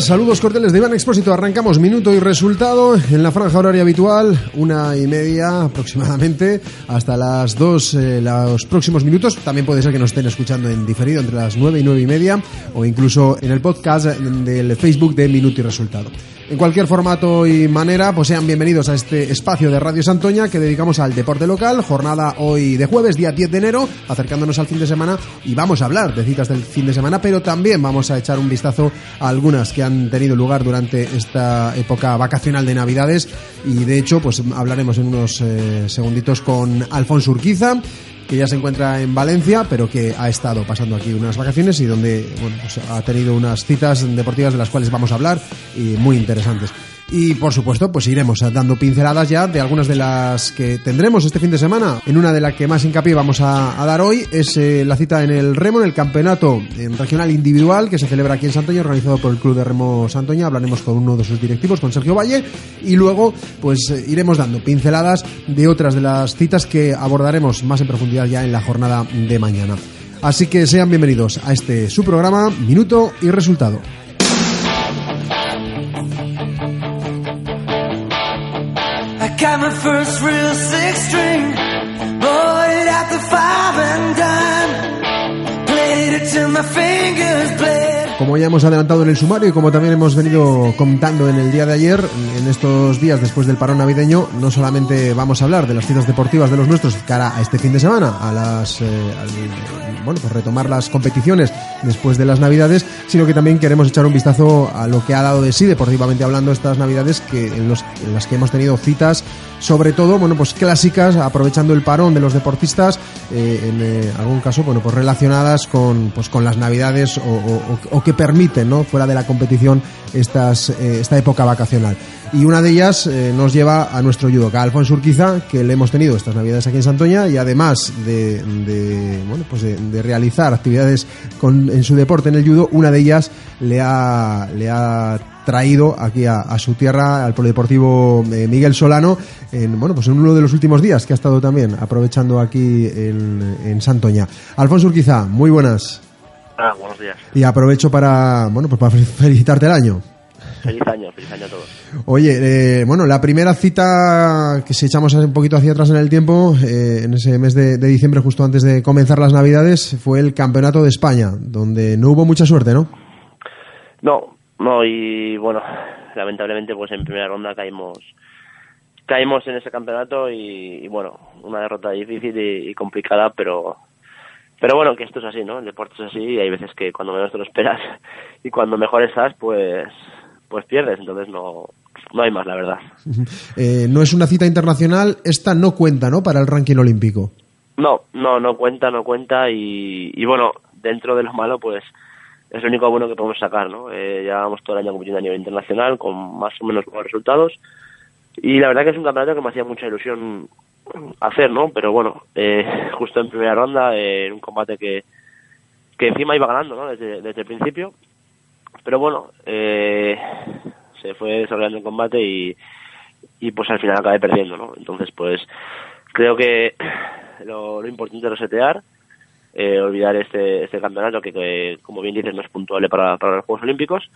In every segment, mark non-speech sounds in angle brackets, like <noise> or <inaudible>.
Saludos cordiales de Iván Expósito. Arrancamos minuto y resultado en la franja horaria habitual, una y media aproximadamente, hasta las dos, eh, los próximos minutos. También puede ser que nos estén escuchando en diferido entre las nueve y nueve y media, o incluso en el podcast del Facebook de Minuto y Resultado. En cualquier formato y manera, pues sean bienvenidos a este espacio de Radio Santoña que dedicamos al deporte local. Jornada hoy de jueves, día 10 de enero, acercándonos al fin de semana y vamos a hablar de citas del fin de semana, pero también vamos a echar un vistazo a algunas que han tenido lugar durante esta época vacacional de Navidades y de hecho, pues hablaremos en unos eh, segunditos con Alfonso Urquiza que ya se encuentra en Valencia, pero que ha estado pasando aquí unas vacaciones y donde bueno, pues ha tenido unas citas deportivas de las cuales vamos a hablar y muy interesantes. Y por supuesto, pues iremos dando pinceladas ya de algunas de las que tendremos este fin de semana. En una de las que más hincapié vamos a, dar hoy es eh, la cita en el remo, en el campeonato regional individual que se celebra aquí en Santoña, organizado por el Club de Remo Santoña. Hablaremos con uno de sus directivos, con Sergio Valle, y luego pues eh, iremos dando pinceladas de otras de las citas que abordaremos más en profundidad ya en la jornada de mañana. Así que sean bienvenidos a este su programa, Minuto y Resultado. First real Como ya hemos adelantado en el sumario y como también hemos venido contando en el día de ayer, en estos días después del parón navideño, no solamente vamos a hablar de las citas deportivas de los nuestros cara a este fin de semana, a las eh, bueno, pues retomar las competiciones después de las Navidades, sino que también queremos echar un vistazo a lo que ha dado de sí deportivamente hablando estas Navidades, que en, las que hemos tenido citas sobre todo, bueno, pues clásicas, aprovechando el parón de los deportistas, eh, en eh, algún caso, bueno, pues relacionadas con, pues con las navidades o, que permiten, ¿no? Fuera de la competición estas, eh, esta época vacacional. Y una de ellas nos lleva a nuestro judoka, Alfonso Urquiza, que le hemos tenido estas navidades aquí en Santoña y además de, bueno, pues de, realizar actividades con, en su deporte en el judo, una de ellas le ha, le ha traído aquí a, su tierra, al Polideportivo eh, Miguel Solano, en, bueno, pues en uno de los últimos días que ha estado también aprovechando aquí en, en Santoña. Alfonso Urquiza, muy buenas. Ah, buenos días. Y aprovecho para, bueno, pues para felicitarte el año. Feliz año, feliz año a todos. Oye, eh, bueno, la primera cita que si echamos un poquito hacia atrás en el tiempo, eh, en ese mes de, de, diciembre, justo antes de comenzar las Navidades, fue el Campeonato de España, donde no hubo mucha suerte, ¿no? No, no, y bueno, lamentablemente pues en primera ronda caímos caímos en ese campeonato y, bueno, una derrota difícil y, complicada, pero pero bueno, que esto es así, ¿no? El deporte es así y hay veces que cuando menos te lo esperas <laughs> y cuando mejor estás, pues pues pierdes, entonces no no hay más, la verdad. <laughs> Eh, no es una cita internacional, esta no cuenta, ¿no? Para el ranking olímpico. No, no, no cuenta, no cuenta y, y bueno, dentro de lo malo, pues es lo único bueno que podemos sacar, ¿no? Eh, llevamos todo el año compitiendo a nivel internacional con más o menos buenos resultados y la verdad que es un campeonato que me hacía mucha ilusión hacer, ¿no? Pero bueno, eh, justo en primera ronda, eh, en un combate que, que encima iba ganando, ¿no? Desde, desde el principio, pero bueno, eh, se fue desarrollando el combate y, y pues al final acabé perdiendo, ¿no? Entonces pues creo que lo, lo importante es resetear eh, olvidar este, este campeonato que, como bien dices, no es puntual para, para los Juegos Olímpicos.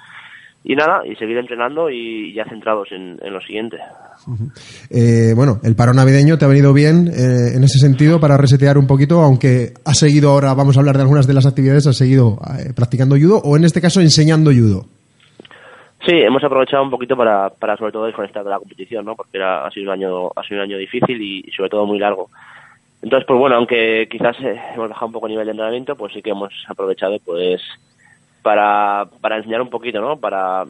Y nada, y seguir entrenando y ya centrados en, lo siguiente. Eh, bueno, el paro navideño te ha venido bien eh, en ese sentido para resetear un poquito, aunque has seguido ahora, vamos a hablar de algunas de las actividades, has seguido practicando judo o en este caso enseñando judo. Sí, hemos aprovechado un poquito para, para sobre todo desconectar de la competición, ¿no? Porque era, ha sido un año ha sido un año difícil y sobre todo muy largo. Entonces, pues bueno, aunque quizás eh, hemos bajado un poco el nivel de entrenamiento, pues sí que hemos aprovechado pues para, para enseñar un poquito, ¿no? Para,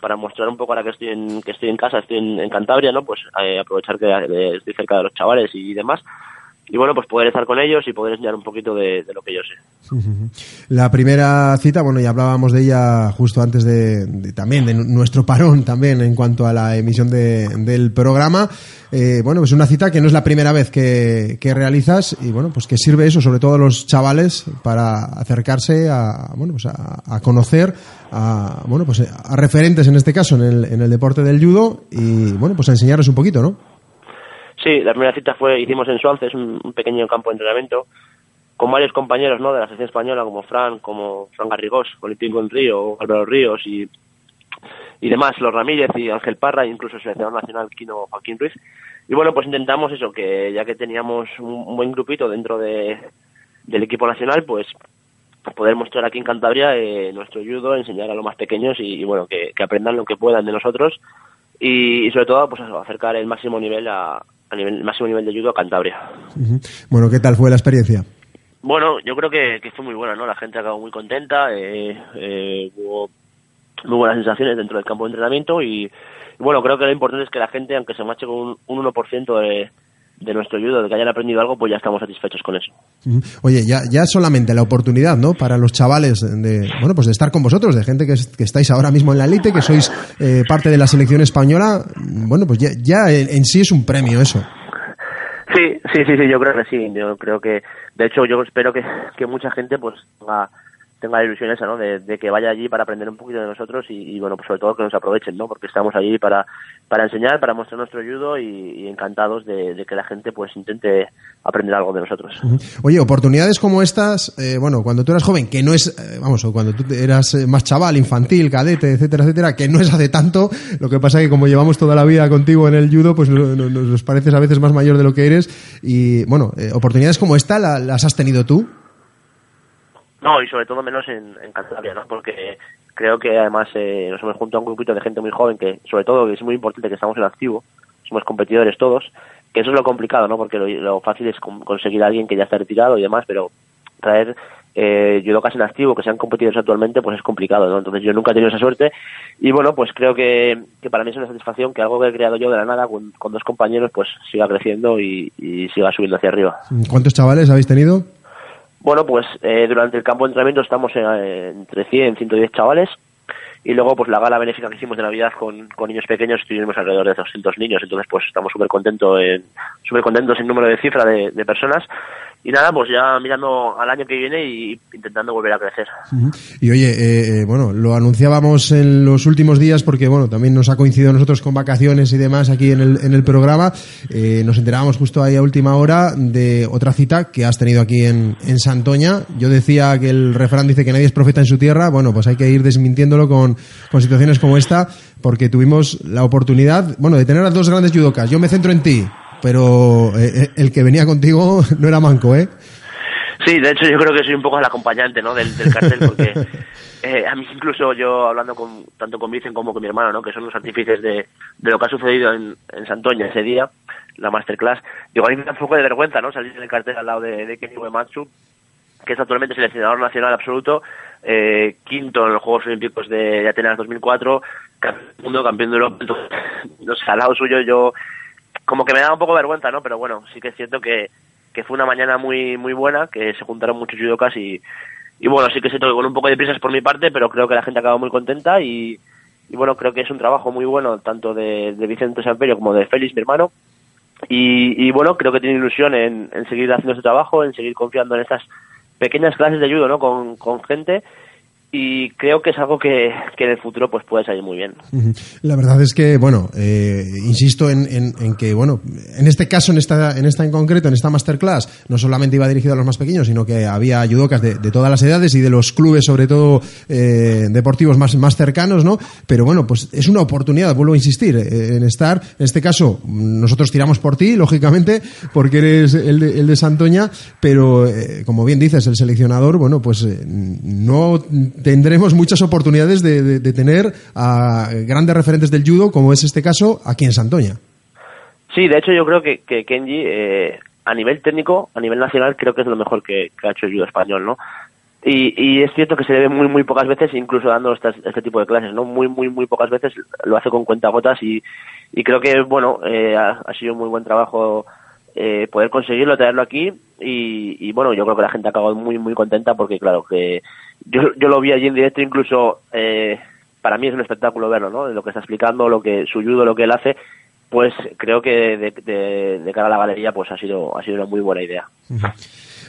para mostrar un poco ahora que estoy en, que estoy en casa, estoy en, Cantabria, ¿no? Pues eh, aprovechar que eh, estoy cerca de los chavales y demás y bueno, pues poder estar con ellos y poder enseñar un poquito de, lo que yo sé. La primera cita, bueno, ya hablábamos de ella justo antes de, también de nuestro parón también en cuanto a la emisión del programa. Eh, bueno, pues una cita que no es la primera vez que, realizas y bueno, pues que sirve eso, sobre todo a los chavales, para acercarse a, bueno, pues a, conocer a, bueno, pues a referentes en este caso en el, en el deporte del judo y bueno, pues a enseñarles un poquito, ¿no? Sí, la primera cita fue, hicimos en Suances, un, un pequeño campo de entrenamiento, con varios compañeros ¿no? de la selección española, como Fran, como Fran Garrigós, Valentín Río, Álvaro Ríos y, y demás, los Ramírez y Ángel Parra, incluso el seleccionador nacional Quino Joaquín Ruiz. Y bueno, pues intentamos eso, que ya que teníamos un, buen grupito dentro de, del equipo nacional, pues poder mostrar aquí en Cantabria eh, nuestro judo, enseñar a los más pequeños y, bueno, que, aprendan lo que puedan de nosotros y, sobre todo pues acercar el máximo nivel a, nivel, el máximo nivel de judo a Cantabria. Bueno, ¿qué tal fue la experiencia? Bueno, yo creo que, fue muy buena, ¿no? La gente ha quedado muy contenta, eh, eh, hubo muy buenas sensaciones dentro del campo de entrenamiento y, bueno, creo que lo importante es que la gente, aunque se marche con un, 1% de, de nuestro ayudo, de que hayan aprendido algo, pues ya estamos satisfechos con eso. Oye, ya, ya solamente la oportunidad, ¿no? Para los chavales de, bueno, pues de estar con vosotros, de gente que, estáis ahora mismo en la elite, que sois eh, parte de la selección española, bueno, pues ya, ya en, sí es un premio eso. Sí, sí, sí, sí, yo creo que sí. Yo creo que, de hecho, yo espero que, que mucha gente, pues, tenga tenga la ilusión esa, ¿no? De, que vaya allí para aprender un poquito de nosotros y, bueno, pues sobre todo que nos aprovechen, ¿no? Porque estamos allí para, para enseñar, para mostrar nuestro ayudo y, encantados de, que la gente pues intente aprender algo de nosotros. Oye, oportunidades como estas, eh, bueno, cuando tú eras joven, que no es, eh, vamos, o cuando tú eras eh, más chaval, infantil, cadete, etcétera, etcétera, que no es hace tanto, lo que pasa que como llevamos toda la vida contigo en el judo, pues nos, pareces a veces más mayor de lo que eres y, bueno, oportunidades como esta, ¿las has tenido tú? No, y sobre todo menos en, en Cantabria, ¿no? Porque creo que además eh, nos hemos juntado un grupito de gente muy joven que, sobre todo, es muy importante que estamos en activo, somos competidores todos, que eso es lo complicado, ¿no? Porque lo, fácil es conseguir a alguien que ya está retirado y demás, pero traer eh, casi en activo, que sean competidores actualmente, pues es complicado, ¿no? Entonces yo nunca he tenido esa suerte y bueno, pues creo que, que para mí es una satisfacción que algo que he creado yo de la nada con, dos compañeros pues siga creciendo y siga subiendo hacia arriba. ¿Cuántos chavales habéis tenido? Bueno, pues eh, durante el campo de entrenamiento estamos entre 100 y 110 chavales y luego pues la gala benéfica que hicimos de Navidad con, niños pequeños tuvimos alrededor de 200 niños, entonces pues estamos súper contentos en, súper contentos en número de cifra de, de personas y nada, pues ya mirando al año que viene y intentando volver a crecer. Y oye, eh, eh, bueno, lo anunciábamos en los últimos días porque, bueno, también nos ha coincidido nosotros con vacaciones y demás aquí en el, en el programa. Eh, nos enterábamos justo ahí a última hora de otra cita que has tenido aquí en, en Santoña. Yo decía que el refrán dice que nadie es profeta en su tierra. Bueno, pues hay que ir desmintiéndolo con, con situaciones como esta porque tuvimos la oportunidad, bueno, de tener a dos grandes judocas. Yo me centro en ti pero eh, eh, el que venía contigo <laughs> no era manco, ¿eh? Sí, de hecho yo creo que soy un poco el acompañante, ¿no? Del, cartel, porque <laughs> eh, a mí incluso yo hablando con tanto con Vicen como con mi hermano, ¿no? Que son los artífices de, de lo que ha sucedido en, en Santoña ese día, la masterclass. Digo, a mí me da un poco de vergüenza, ¿no? Salir en el cartel al lado de, de Kenny Uematsu, que es actualmente seleccionador nacional absoluto, eh, quinto en los Juegos Olímpicos de, Atenas 2004, campeón del mundo, campeón de Europa. <laughs> Al lado suyo yo como que me da un poco vergüenza, ¿no? Pero bueno, sí que es cierto que, que fue una mañana muy muy buena, que se juntaron muchos judokas y, y bueno, sí que siento que con un poco de prisas por mi parte, pero creo que la gente acabado muy contenta y, y bueno, creo que es un trabajo muy bueno tanto de, de Vicente Samperio como de Félix, mi hermano. Y, y bueno, creo que tiene ilusión en, en seguir haciendo ese trabajo, en seguir confiando en estas pequeñas clases de judo, ¿no? Con, con gente y creo que es algo que, en el futuro pues puede salir muy bien. La verdad es que, bueno, eh, insisto en, en, que, bueno, en este caso, en esta, en esta en concreto, en esta masterclass, no solamente iba dirigido a los más pequeños, sino que había ayudocas de, de todas las edades y de los clubes, sobre todo eh, deportivos más, más cercanos, ¿no? Pero bueno, pues es una oportunidad, vuelvo a insistir, eh, en estar, en este caso, nosotros tiramos por ti, lógicamente, porque eres el de, el de Santoña, pero como bien dices, el seleccionador, bueno, pues no tendremos muchas oportunidades de, tener a grandes referentes del judo, como es este caso, aquí en Santoña. Sí, de hecho yo creo que, Kenji, eh, a nivel técnico, a nivel nacional, creo que es lo mejor que, ha hecho el judo español, ¿no? Y, es cierto que se ve muy, muy pocas veces, incluso dando este tipo de clases, ¿no? Muy, muy, muy pocas veces lo hace con cuentagotas y, y creo que, bueno, eh, ha, sido un muy buen trabajo eh, poder conseguirlo, traerlo aquí y, bueno, yo creo que la gente ha acabado muy, muy contenta porque, claro, que yo, yo lo vi allí en directo, incluso eh, para mí es un espectáculo verlo, ¿no? Lo que está explicando, lo que su judo, lo que él hace, pues creo que de, de, cara a la galería pues ha sido, ha sido una muy buena idea.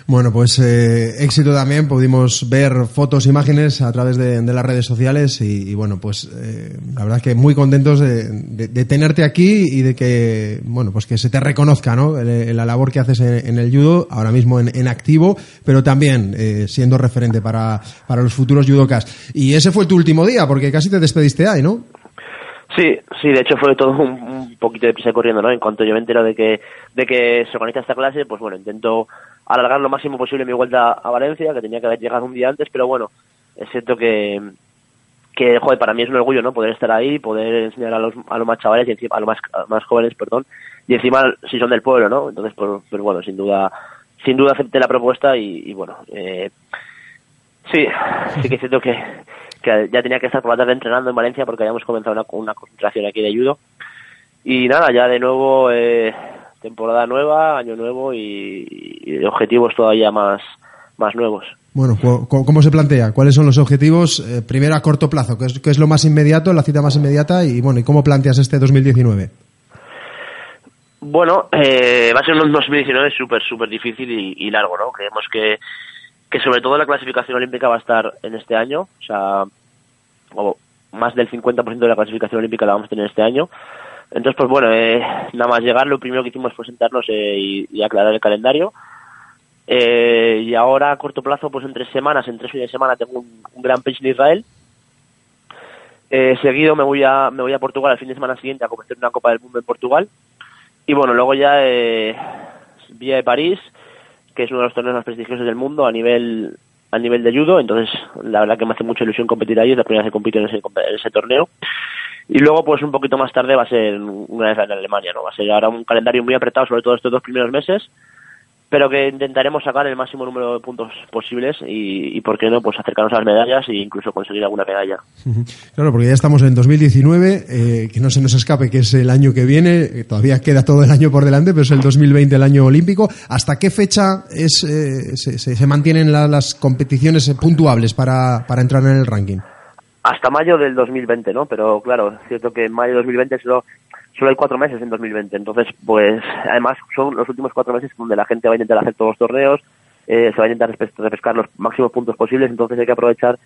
Bueno, pues eh, éxito también. Pudimos ver fotos, imágenes a través de, las redes sociales y, bueno, pues eh, la verdad es que muy contentos de, tenerte aquí y de que, bueno, pues que se te reconozca, ¿no? La labor que haces en, el judo, ahora mismo en, activo, pero también eh, siendo referente para, para los futuros judocas. Y ese fue tu último día, porque casi te despediste ahí, ¿no? Sí, sí, de hecho fue todo un, poquito de prisa corriendo, ¿no? En cuanto yo me entero de que, de que se organiza esta clase, pues bueno, intento alargar lo máximo posible mi vuelta a Valencia, que tenía que haber llegado un día antes, pero bueno, es cierto que, que joder, para mí es un orgullo, ¿no? Poder estar ahí, poder enseñar a los, a los más chavales y encima, a los más, más jóvenes, perdón, y encima si son del pueblo, ¿no? Entonces, pues, pues bueno, sin duda, sin duda acepté la propuesta y, bueno, eh, sí, sí que es cierto que, que ya tenía que estar por la tarde entrenando en Valencia porque habíamos comenzado una, una concentración aquí de judo. Y nada, ya de nuevo eh, temporada nueva, año nuevo y, objetivos todavía más, más nuevos. Bueno, ¿cómo se plantea? ¿Cuáles son los objetivos? Eh, primero a corto plazo, ¿qué es, es, lo más inmediato, la cita más inmediata? Y bueno, ¿y cómo planteas este 2019? Bueno, eh, va a ser un 2019 súper, súper difícil y, largo, ¿no? Creemos que, que sobre todo la clasificación olímpica va a estar en este año, o sea, más del 50% de la clasificación olímpica la vamos a tener este año. Entonces, pues bueno, eh, nada más llegar, lo primero que hicimos fue sentarnos eh, y, aclarar el calendario. Eh, y ahora a corto plazo, pues en tres semanas, en tres fines de semana, tengo un, gran pitch en Israel. seguido me voy a me voy a Portugal el fin de semana siguiente a competir una Copa del Mundo en Portugal. Y bueno, luego ya Vía de París, que es uno de los torneos más prestigiosos del mundo a nivel a nivel de judo, entonces la verdad que me hace mucha ilusión competir ahí, es la primera vez que compito en ese, en ese torneo. Y luego, pues un poquito más tarde va a ser una vez en Alemania, ¿no? Va a ser ahora un calendario muy apretado, sobre todo estos dos primeros meses, pero que intentaremos sacar el máximo número de puntos posibles y, por qué no, pues acercarnos a las medallas e incluso conseguir alguna medalla. Claro, porque ya estamos en 2019, eh, que no se nos escape que es el año que viene, eh, todavía queda todo el año por delante, pero es el 2020 el año olímpico. ¿Hasta qué fecha es, eh, se, se, mantienen las competiciones puntuables para, para entrar en el ranking? Hasta mayo del 2020, ¿no? Pero claro, es cierto que en mayo del 2020 solo, solo hay cuatro meses en 2020. Entonces, pues, además son los últimos cuatro meses donde la gente va a intentar hacer todos los torneos, eh, se va a intentar refrescar los máximos puntos posibles, entonces hay que aprovechar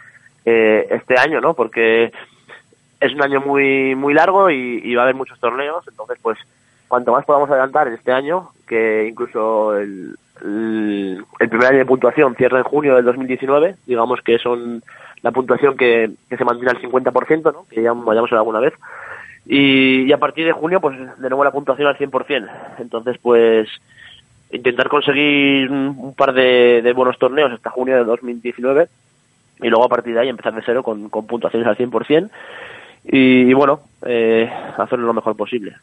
eh, este año, ¿no? Porque es un año muy muy largo y, va a haber muchos torneos, entonces, pues, cuanto más podamos adelantar este año, que incluso el, el, primer año de puntuación cierra en junio del 2019, digamos que son la puntuación que, se mantiene al 50%, ¿no? que ya vayamos alguna vez. Y, a partir de junio, pues de nuevo la puntuación al 100%. Entonces, pues intentar conseguir un, par de, buenos torneos hasta junio de 2019 y luego a partir de ahí empezar de cero con, con puntuaciones al 100% y, y bueno, eh, hacerlo lo mejor posible.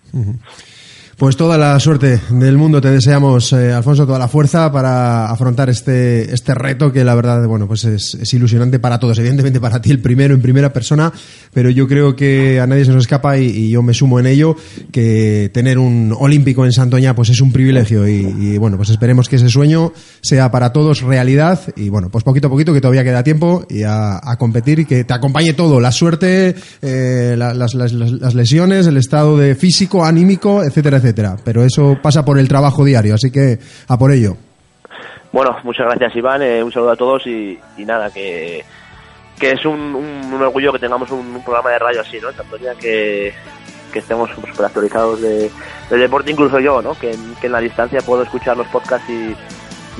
Pues toda la suerte del mundo. Te deseamos, eh, Alfonso, toda la fuerza para afrontar este, este reto que la verdad, bueno, pues es, ilusionante para todos. Evidentemente para ti el primero en primera persona, pero yo creo que a nadie se nos escapa y, yo me sumo en ello, que tener un olímpico en Santoña pues es un privilegio y, bueno, pues esperemos que ese sueño sea para todos realidad y bueno, pues poquito a poquito que todavía queda tiempo y a, competir y que te acompañe todo, la suerte, eh, las, las, las lesiones, el estado de físico, anímico, etcétera, etcétera pero eso pasa por el trabajo diario, así que a por ello. Bueno, muchas gracias Iván, eh, un saludo a todos y, nada, que, que es un, orgullo que tengamos un, programa de radio así, ¿no? Tanto ya que, que estemos súper actualizados de, del deporte, incluso yo, ¿no? Que, en la distancia puedo escuchar los podcasts y,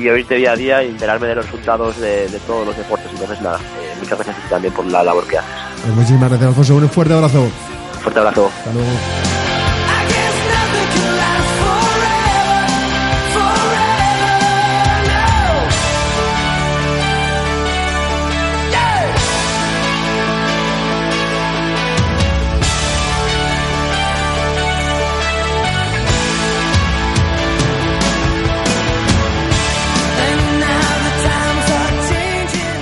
y oírte día a día y enterarme de los resultados de, todos los deportes. Entonces, nada, eh, muchas gracias también por la labor que haces. Pues muchísimas gracias, Alfonso. Un fuerte abrazo. fuerte abrazo.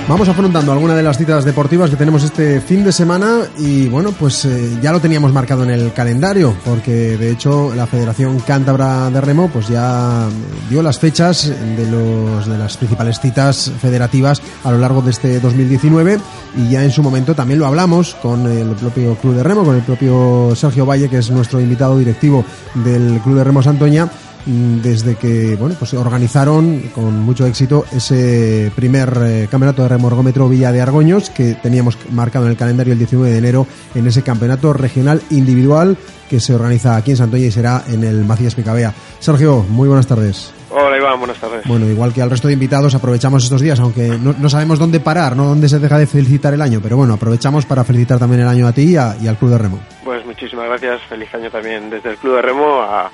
Vamos afrontando alguna de las citas deportivas que tenemos este fin de semana y bueno, pues eh, ya lo teníamos marcado en el calendario porque de hecho la Federación Cántabra de Remo pues ya dio las fechas de, los, de las principales citas federativas a lo largo de este 2019 y ya en su momento también lo hablamos con el propio Club de Remo, con el propio Sergio Valle que es nuestro invitado directivo del Club de Remo Santoña desde que bueno, pues organizaron con mucho éxito ese primer eh, campeonato de remorgómetro Villa de Argoños que teníamos marcado en el calendario el 19 de enero en ese campeonato regional individual que se organiza aquí en Santoña y será en el Macías Picabea. Sergio, muy buenas tardes. Hola Iván, buenas tardes. Bueno, igual que al resto de invitados, aprovechamos estos días, aunque no, sabemos dónde parar, no dónde se deja de felicitar el año, pero bueno, aprovechamos para felicitar también el año a ti y, al Club de Remo. Pues muchísimas gracias, feliz año también desde el Club de Remo a,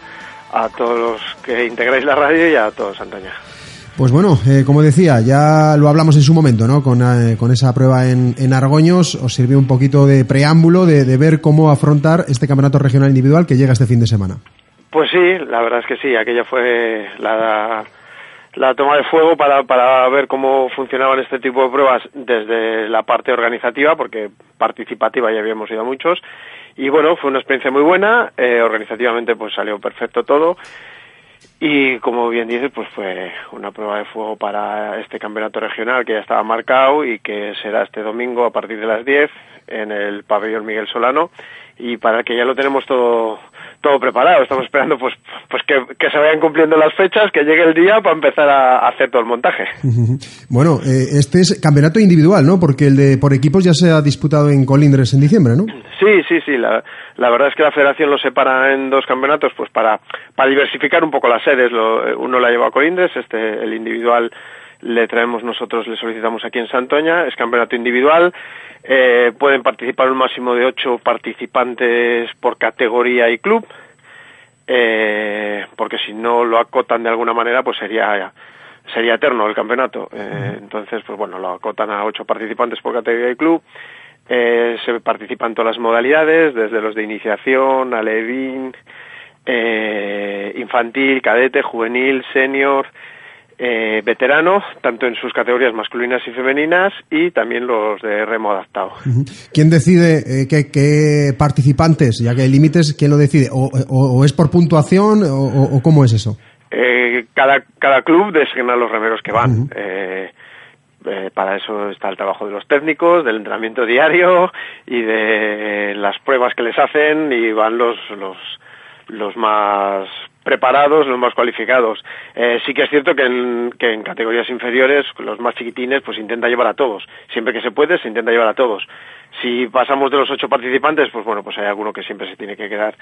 todos los que integráis la radio y a todos Santoña. Pues bueno, eh, como decía, ya lo hablamos en su momento, ¿no? Con, eh, esa prueba en, en, Argoños, os sirvió un poquito de preámbulo de, de ver cómo afrontar este campeonato regional individual que llega este fin de semana. Pues sí, la verdad es que sí, aquella fue la, la toma de fuego para, para ver cómo funcionaban este tipo de pruebas desde la parte organizativa, porque participativa ya habíamos ido a muchos, y bueno, fue una experiencia muy buena, eh, organizativamente pues salió perfecto todo, y como bien dices, pues fue una prueba de fuego para este campeonato regional que ya estaba marcado y que será este domingo a partir de las 10 en el pabellón Miguel Solano, y para el que ya lo tenemos todo todo preparado. Estamos esperando pues, pues que, se vayan cumpliendo las fechas, que llegue el día para empezar a, hacer todo el montaje. <laughs> Bueno, eh, este es campeonato individual, ¿no? Porque el de por equipos ya se ha disputado en Colindres en diciembre, ¿no? Sí, sí, sí. La, la verdad es que la federación lo separa en dos campeonatos pues para, para diversificar un poco las sedes. Lo, uno la lleva a Colindres, este, el individual le traemos nosotros, le solicitamos aquí en Santoña, es campeonato individual. Eh, pueden participar un máximo de ocho participantes por categoría y club, eh, porque si no lo acotan de alguna manera, pues sería sería eterno el campeonato. Eh, entonces, pues bueno, lo acotan a ocho participantes por categoría y club. Eh, se participan todas las modalidades, desde los de iniciación, alevín, infantil, cadete, juvenil, senior, eh, veterano, tanto en sus categorías masculinas y femeninas, y también los de remo adaptado. ¿Quién decide eh, qué, participantes, ya que hay límites, quién lo decide? ¿O, es por puntuación o, cómo es eso? Eh, cada, cada club designa los remeros que van. para eso está el trabajo de los técnicos, del entrenamiento diario y de las pruebas que les hacen y van los, los, los más preparados, los más cualificados. Eh, sí que es cierto que en, que en categorías inferiores, los más chiquitines, pues intenta llevar a todos. Siempre que se puede, se intenta llevar a todos. Si pasamos de los ocho participantes, pues bueno, pues hay alguno que siempre se tiene que quedar,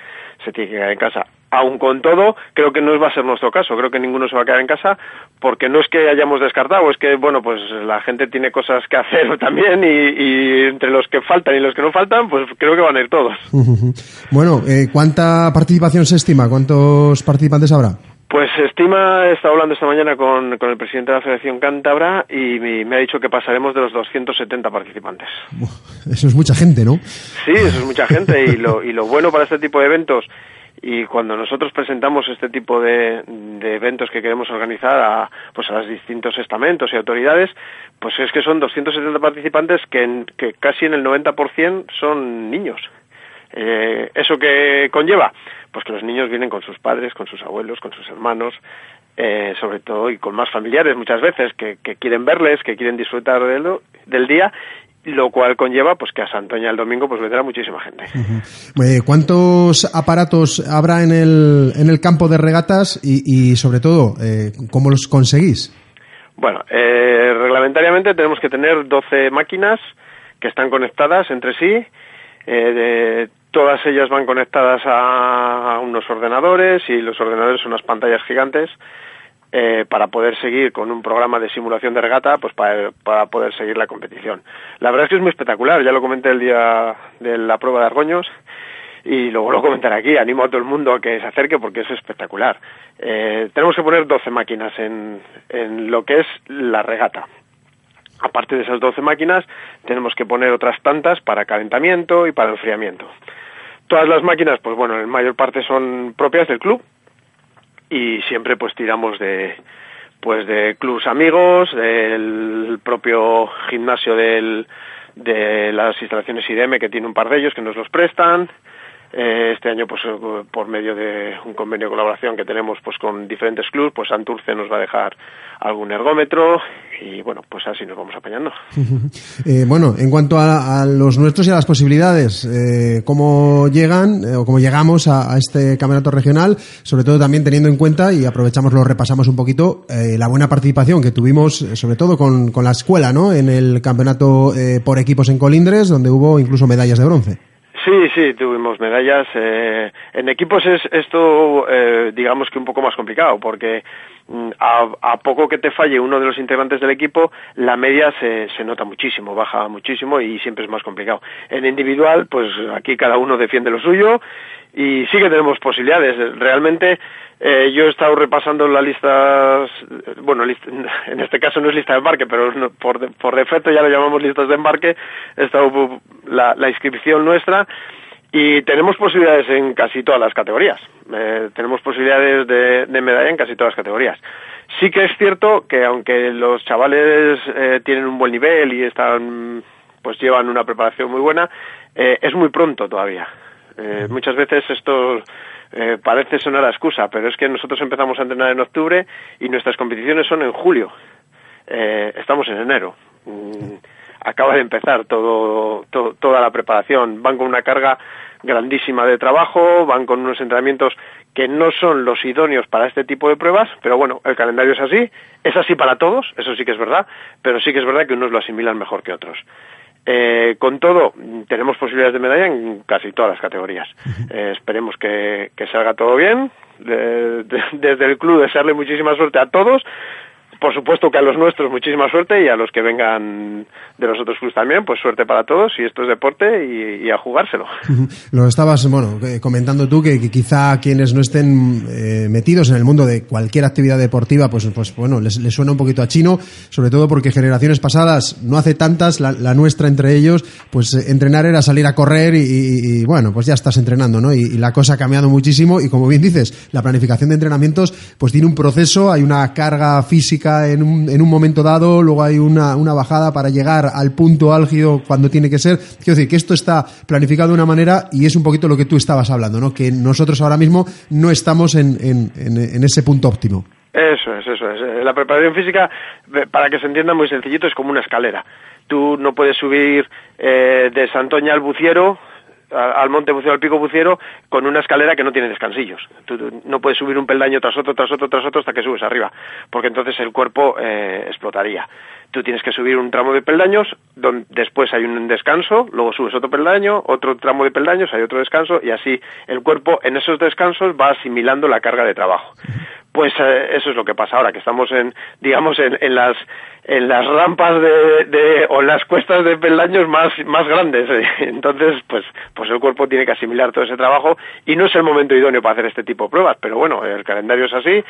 se tiene que quedar en casa. Aun con todo, creo que no va a ser nuestro caso. Creo que ninguno se va a quedar en casa porque no es que hayamos descartado, es que, bueno, pues la gente tiene cosas que hacer <laughs> también y, entre los que faltan y los que no faltan, pues creo que van a ir todos. <laughs> bueno, eh, ¿cuánta participación se estima? ¿Cuántos participantes habrá? Pues estima, he estado hablando esta mañana con, con el presidente de la Federación Cántabra y me, ha dicho que pasaremos de los 270 participantes. Eso es mucha gente, ¿no? Sí, eso es mucha gente y lo, y lo bueno para este tipo de eventos y cuando nosotros presentamos este tipo de, de, eventos que queremos organizar a, pues a los distintos estamentos y autoridades, pues es que son 270 participantes que, que casi en el 90% son niños. Eh, ¿Eso que conlleva? Pues que los niños vienen con sus padres, con sus abuelos, con sus hermanos, eh, sobre todo y con más familiares muchas veces que, quieren verles, que quieren disfrutar de del día lo cual conlleva pues que a Santoña el domingo pues vendrá muchísima gente. Eh, ¿Cuántos aparatos habrá en el, en el campo de regatas y, sobre todo eh, cómo los conseguís? Bueno, eh, reglamentariamente tenemos que tener 12 máquinas que están conectadas entre sí. De, Todas ellas van conectadas a unos ordenadores y los ordenadores son unas pantallas gigantes eh, para poder seguir con un programa de simulación de regata, pues para, poder seguir la competición. La verdad es que es muy espectacular, ya lo comenté el día de la prueba de Argoños y luego lo comentaré aquí, animo a todo el mundo a que se acerque porque es espectacular. Eh, tenemos que poner 12 máquinas en, en lo que es la regata. Aparte de esas 12 máquinas, tenemos que poner otras tantas para calentamiento y para enfriamiento. Todas las máquinas, pues bueno, en mayor parte son propias del club y siempre pues tiramos de pues de clubs amigos, del propio gimnasio del, de las instalaciones IDM que tiene un par de ellos que nos los prestan, Eh, este año, pues por medio de un convenio de colaboración que tenemos pues con diferentes clubes, pues Santurce nos va a dejar algún ergómetro y bueno, pues así nos vamos apañando. <laughs> eh, bueno, en cuanto a, los nuestros y a las posibilidades, eh, ¿cómo llegan eh, o cómo llegamos a, este campeonato regional? Sobre todo también teniendo en cuenta, y aprovechamos, lo repasamos un poquito, eh, la buena participación que tuvimos, sobre todo con, con la escuela, ¿no? En el campeonato por equipos en Colindres, donde hubo incluso medallas de bronce. Sí, sí, tuvimos medallas. Eh, en equipos es esto, eh, digamos que un poco más complicado, porque mm, a, poco que te falle uno de los integrantes del equipo, la media se, se nota muchísimo, baja muchísimo y siempre es más complicado. En individual, pues aquí cada uno defiende lo suyo y sí que tenemos posibilidades. Realmente eh, yo he estado repasando las listas, bueno, <laughs> en este caso no es lista de embarque, pero por, por defecto ya lo llamamos listas de embarque, he estado la, la inscripción nuestra y tenemos posibilidades en casi todas las categorías. Eh, tenemos posibilidades de, de, medalla en casi todas las categorías. Sí que es cierto que aunque los chavales eh, tienen un buen nivel y están, pues llevan una preparación muy buena, eh, es muy pronto todavía. Eh, muchas veces esto eh, parece sonar a excusa, pero es que nosotros empezamos a entrenar en octubre y nuestras competiciones son en julio. Eh, estamos en enero. Mm, acaba de empezar todo, toda la preparación. Van con una carga grandísima de trabajo, van con unos entrenamientos que no son los idóneos para este tipo de pruebas, pero bueno, el calendario es así, es así para todos, eso sí que es verdad, pero sí que es verdad que unos lo asimilan mejor que otros. Eh, con todo, tenemos posibilidades de medalla en casi todas las categorías. Eh, esperemos que, salga todo bien. desde el club desearle muchísima suerte a todos por supuesto que a los nuestros muchísima suerte y a los que vengan de los otros clubes también, pues suerte para todos y esto es deporte y, a jugárselo. <laughs> Lo estabas, bueno, eh, comentando tú que, quizá quienes no estén eh, metidos en el mundo de cualquier actividad deportiva, pues, pues bueno, les, suena un poquito a chino, sobre todo porque generaciones pasadas, no hace tantas, la, nuestra entre ellos, pues eh, entrenar era salir a correr y, bueno, pues ya estás entrenando, ¿no? Y, y, la cosa ha cambiado muchísimo y como bien dices, la planificación de entrenamientos, pues tiene un proceso, hay una carga física en un, en un momento dado, luego hay una, una bajada para llegar al punto álgido cuando tiene que ser. Quiero decir que esto está planificado de una manera y es un poquito lo que tú estabas hablando, ¿no? Que nosotros ahora mismo no estamos en, en, en, ese punto óptimo. Eso es, eso es. Eh, la preparación física, para que se entienda muy sencillito, es como una escalera. Tú no puedes subir eh, de Santoña al Buciero al monte bucero, al pico buciero, con una escalera que no tiene descansillos. Tú, no puedes subir un peldaño tras otro, tras otro, tras otro hasta que subes arriba, porque entonces el cuerpo eh, explotaría. Tú tienes que subir un tramo de peldaños, donde después hay un descanso, luego subes otro peldaño, otro tramo de peldaños, hay otro descanso, y así el cuerpo en esos descansos va asimilando la carga de trabajo. Pues eh, eso es lo que pasa ahora, que estamos en, digamos, en, las en las rampas de, de, o en las cuestas de peldaños más, más grandes. <laughs> Entonces, pues, pues el cuerpo tiene que asimilar todo ese trabajo y no es el momento idóneo para hacer este tipo de pruebas, pero bueno, el calendario es así,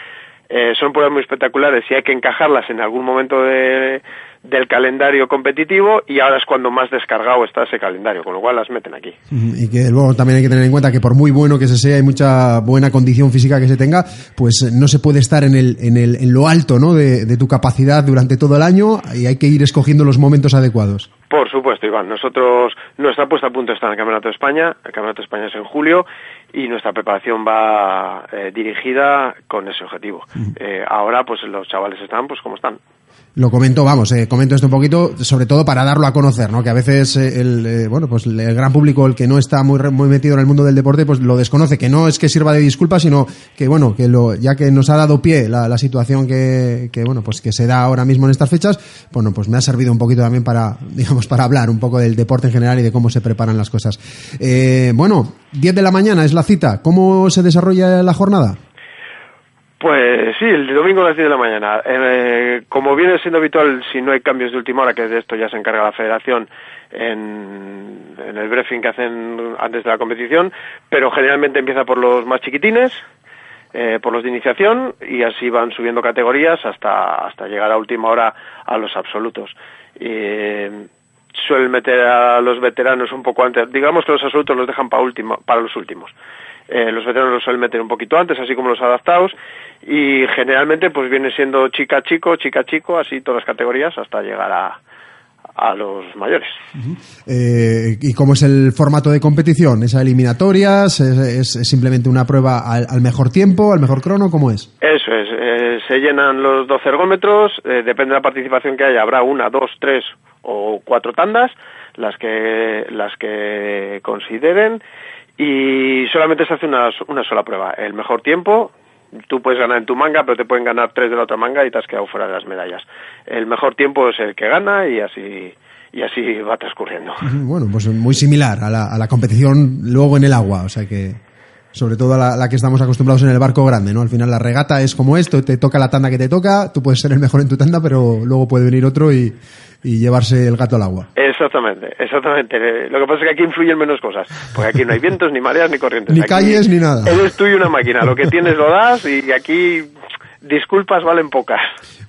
eh, son pruebas muy espectaculares y hay que encajarlas en algún momento de, del calendario competitivo y ahora es cuando más descargado está ese calendario, con lo cual las meten aquí. Y que luego también hay que tener en cuenta que por muy bueno que se sea y mucha buena condición física que se tenga, pues no se puede estar en, el, en, el, en lo alto ¿no? de, de tu capacidad durante todo el año y hay que ir escogiendo los momentos adecuados. Por supuesto, Iván. Nosotros, nuestra puesta a punto está en el Campeonato de España. El Campeonato de España es en julio y nuestra preparación va eh, dirigida con ese objetivo. Eh, ahora, pues los chavales están, pues como están lo comento, vamos, eh, comento esto un poquito, sobre todo para darlo a conocer, ¿no? Que a veces eh, el, eh, bueno, pues el gran público, el que no está muy, muy metido en el mundo del deporte, pues lo desconoce, que no es que sirva de disculpa, sino que, bueno, que lo, ya que nos ha dado pie la, la situación que, que, bueno, pues que se da ahora mismo en estas fechas, bueno, pues me ha servido un poquito también para, <laughs> digamos, para hablar un poco del deporte en general y de cómo se preparan las cosas. Eh, bueno, 10 de la mañana es la cita. ¿Cómo se desarrolla la jornada? Pues sí, el domingo a las 10 de la mañana. Eh, como viene siendo habitual, si no hay cambios de última hora, que de esto ya se encarga la federación en, el briefing que hacen antes de la competición, pero generalmente empieza por los más chiquitines, eh, por los de iniciación, y así van subiendo categorías hasta, hasta llegar a última hora a los absolutos. Eh, suelen meter a los veteranos un poco antes, digamos que los absolutos los dejan para, último, para los últimos. Eh, los veteranos los suelen meter un poquito antes, así como los adaptados, y generalmente pues viene siendo chica chico, chica chico, así todas las categorías hasta llegar a, a los mayores. Eh, ¿Y cómo es el formato de competición? ¿Es a eliminatorias? ¿Es, simplemente una prueba al, mejor tiempo, al mejor crono? ¿Cómo es? Eso es. Eh, se llenan los 12 ergómetros. Eh, depende de la participación que haya. Habrá una, dos, tres o cuatro tandas, las que, las que consideren. Y solamente se hace una, una sola prueba. El mejor tiempo, tú puedes ganar en tu manga, pero te pueden ganar tres de la otra manga y te has quedado fuera de las medallas. El mejor tiempo es el que gana y así y así va transcurriendo. Bueno, pues muy similar a la, a la competición luego en el agua, o sea que sobre todo a la, que estamos acostumbrados en el barco grande, ¿no? Al final la regata es como esto, te toca la tanda que te toca, tú puedes ser el mejor en tu tanda, pero luego puede venir otro y, y llevarse el gato al agua. Exactamente, exactamente. Lo que pasa es que aquí influyen menos cosas, porque aquí no hay vientos, ni mareas, ni corrientes. Ni calles, ni nada. Eres tú y una máquina, lo que tienes lo das y aquí disculpas valen pocas.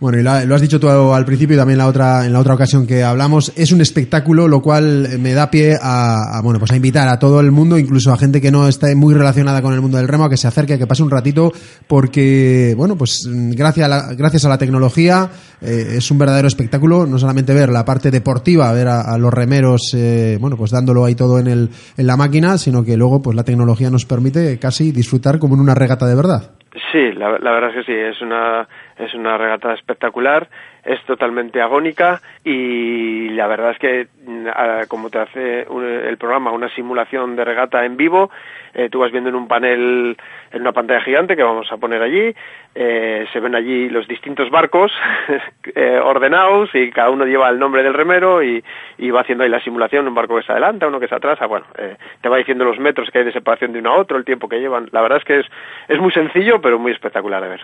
Bueno, y lo has dicho tú al principio y también la otra, en la otra ocasión que hablamos, es un espectáculo, lo cual me da pie a, bueno, pues a invitar a todo el mundo, incluso a gente que no esté muy relacionada con el mundo del remo, a que se acerque, a que pase un ratito, porque, bueno, pues gracias a la, gracias a la tecnología eh, es un verdadero espectáculo, no solamente ver la parte deportiva, ver a, los remeros, eh, bueno, pues dándolo ahí todo en, el, en la máquina, sino que luego, pues la tecnología nos permite casi disfrutar como en una regata de verdad. Sí, la, verdad es que sí, es una, es una regata espectacular, es totalmente agónica y la verdad es que mm, como te hace el programa una simulación de regata en vivo, eh, tú vas viendo en un panel, en una pantalla gigante que vamos a poner allí, eh, se ven allí los distintos barcos <laughs> eh, ordenados y cada uno lleva el nombre del remero y, y, va haciendo ahí la simulación, un barco que está adelante, uno que está atrás, ah, bueno, eh, te va diciendo los metros que hay de separación de uno a otro, el tiempo que llevan. La verdad es que es, es muy sencillo, pero muy espectacular de ver.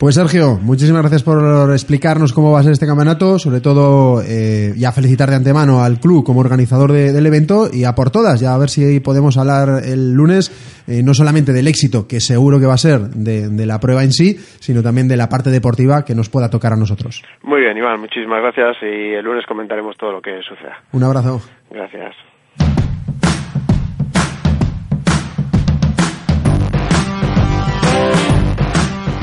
Pues Sergio, muchísimas gracias por explicarnos cómo va a ser este campeonato, sobre todo eh, ya felicitar de antemano al club como organizador del evento y a por todas, ya a ver si podemos hablar el lunes eh, no solamente del éxito, que seguro que va a ser de, de la prueba en sí, sino también de la parte deportiva que nos pueda tocar a nosotros. Muy bien, Iván, muchísimas gracias y el lunes comentaremos todo lo que suceda. Un abrazo. Gracias.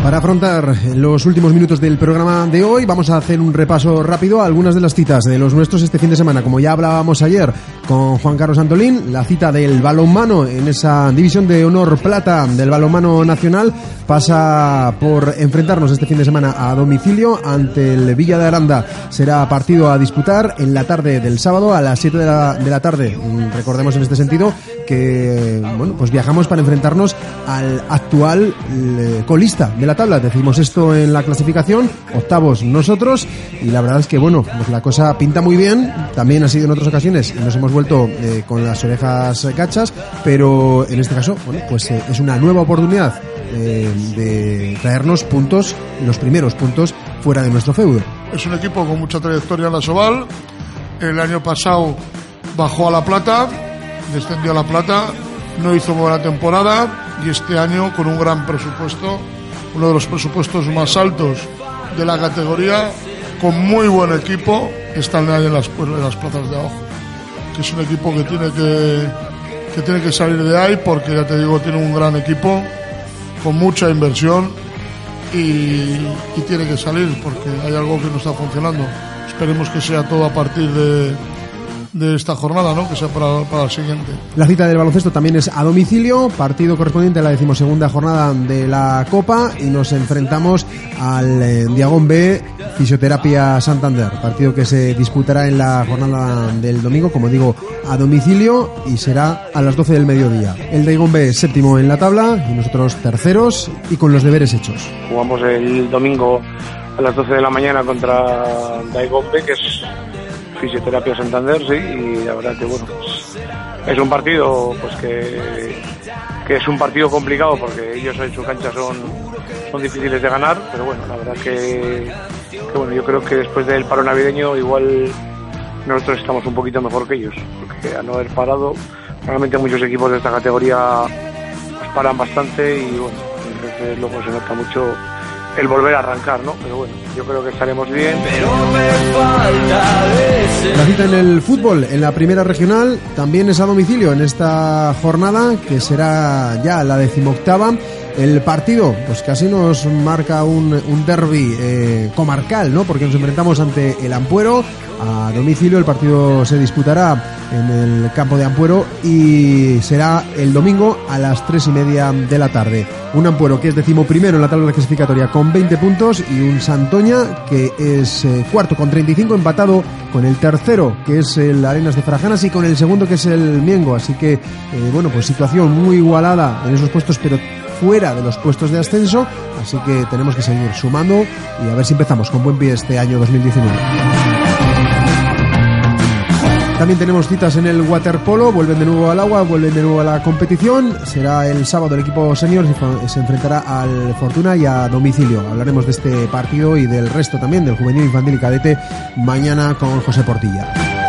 Para afrontar los últimos minutos del programa de hoy, vamos a hacer un repaso rápido a algunas de las citas de los nuestros este fin de semana. Como ya hablábamos ayer con Juan Carlos Antolín, la cita del balonmano en esa división de honor plata del balonmano nacional pasa por enfrentarnos este fin de semana a domicilio ante el Villa de Aranda. Será partido a disputar en la tarde del sábado a las 7 de la, de la tarde. Recordemos en este sentido que bueno, pues viajamos para enfrentarnos al actual eh, colista de la tabla. Decimos esto en la clasificación, octavos nosotros, y la verdad es que, bueno, pues la cosa pinta muy bien. También ha sido en otras ocasiones, nos hemos vuelto eh, con las orejas cachas, pero en este caso, bueno, pues eh, es una nueva oportunidad eh, de traernos puntos, los primeros puntos fuera de nuestro feudo. Es un equipo con mucha trayectoria en la Soval. El año pasado bajó a La Plata, descendió a La Plata, no hizo buena temporada y este año con un gran presupuesto uno de los presupuestos más altos de la categoría, con muy buen equipo, están ahí en las, plazas de abajo. Que es un equipo que tiene que, que tiene que salir de ahí porque, ya te digo, tiene un gran equipo, con mucha inversión y tiene que salir porque hay algo que no está funcionando. Esperemos que sea todo a partir de, de esta jornada, ¿no? que sea para, para el siguiente. La cita del baloncesto también es a domicilio, partido correspondiente a la decimosegunda jornada de la Copa y nos enfrentamos al eh, Diagón B Fisioterapia Santander, partido que se disputará en la jornada del domingo, como digo, a domicilio y será a las 12 del mediodía. El Diagón B es séptimo en la tabla y nosotros terceros y con los deberes hechos. Jugamos el domingo a las 12 de la mañana contra Daigón B, que es Fisioterapia Santander, sí, y la verdad que bueno, pues, es un partido pues que, que es un partido complicado porque ellos en su cancha son, son difíciles de ganar, pero bueno, la verdad que, bueno, yo creo que después del paro navideño igual nosotros estamos un poquito mejor que ellos, porque a no haber parado, realmente muchos equipos de esta categoría pues, paran bastante y bueno, entonces luego se nota mucho el volver a arrancar, ¿no? Pero bueno, yo creo que estaremos bien. La cita en el fútbol, en la primera regional, también es a domicilio en esta jornada, que será ya la decimoctava el partido, pues casi nos marca un, un derby eh, comarcal, ¿no? Porque nos enfrentamos ante el Ampuero a domicilio. El partido se disputará en el campo de Ampuero y será el domingo a las tres y media de la tarde. Un Ampuero que es decimoprimero en la tabla clasificatoria con 20 puntos y un Santoña que es eh, cuarto con 35 empatado con el tercero que es el Arenas de Farajanas y con el segundo que es el Miengo. Así que, eh, bueno, pues situación muy igualada en esos puestos, pero fuera de los puestos de ascenso, así que tenemos que seguir sumando y a ver si empezamos con buen pie este año 2019. También tenemos citas en el waterpolo, vuelven de nuevo al agua, vuelven de nuevo a la competición. Será el sábado el equipo senior se enfrentará al Fortuna y a domicilio. Hablaremos de este partido y del resto también, del juvenil, infantil y cadete, mañana con José Portilla.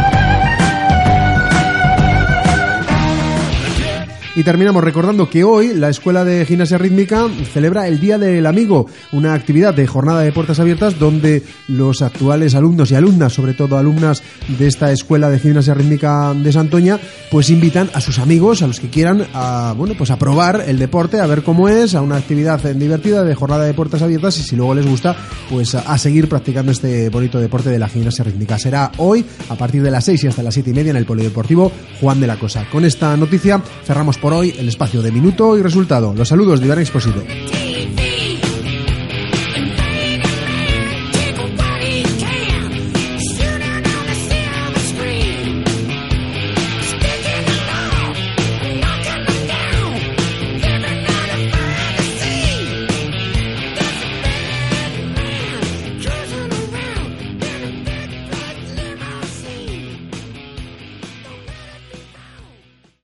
Y terminamos recordando que hoy la Escuela de Gimnasia Rítmica celebra el Día del Amigo, una actividad de jornada de puertas abiertas donde los actuales alumnos y alumnas, sobre todo alumnas de esta Escuela de Gimnasia Rítmica de Santoña, pues invitan a sus amigos, a los que quieran, a, bueno, pues a probar el deporte, a ver cómo es, a una actividad divertida de jornada de puertas abiertas y si luego les gusta, pues a, seguir practicando este bonito deporte de la gimnasia rítmica. Será hoy a partir de las 6 y hasta las 7 y media en el Polideportivo Juan de la Cosa. Con esta noticia cerramos por hoy el espacio de minuto y resultado. Los saludos de Iván Exposito.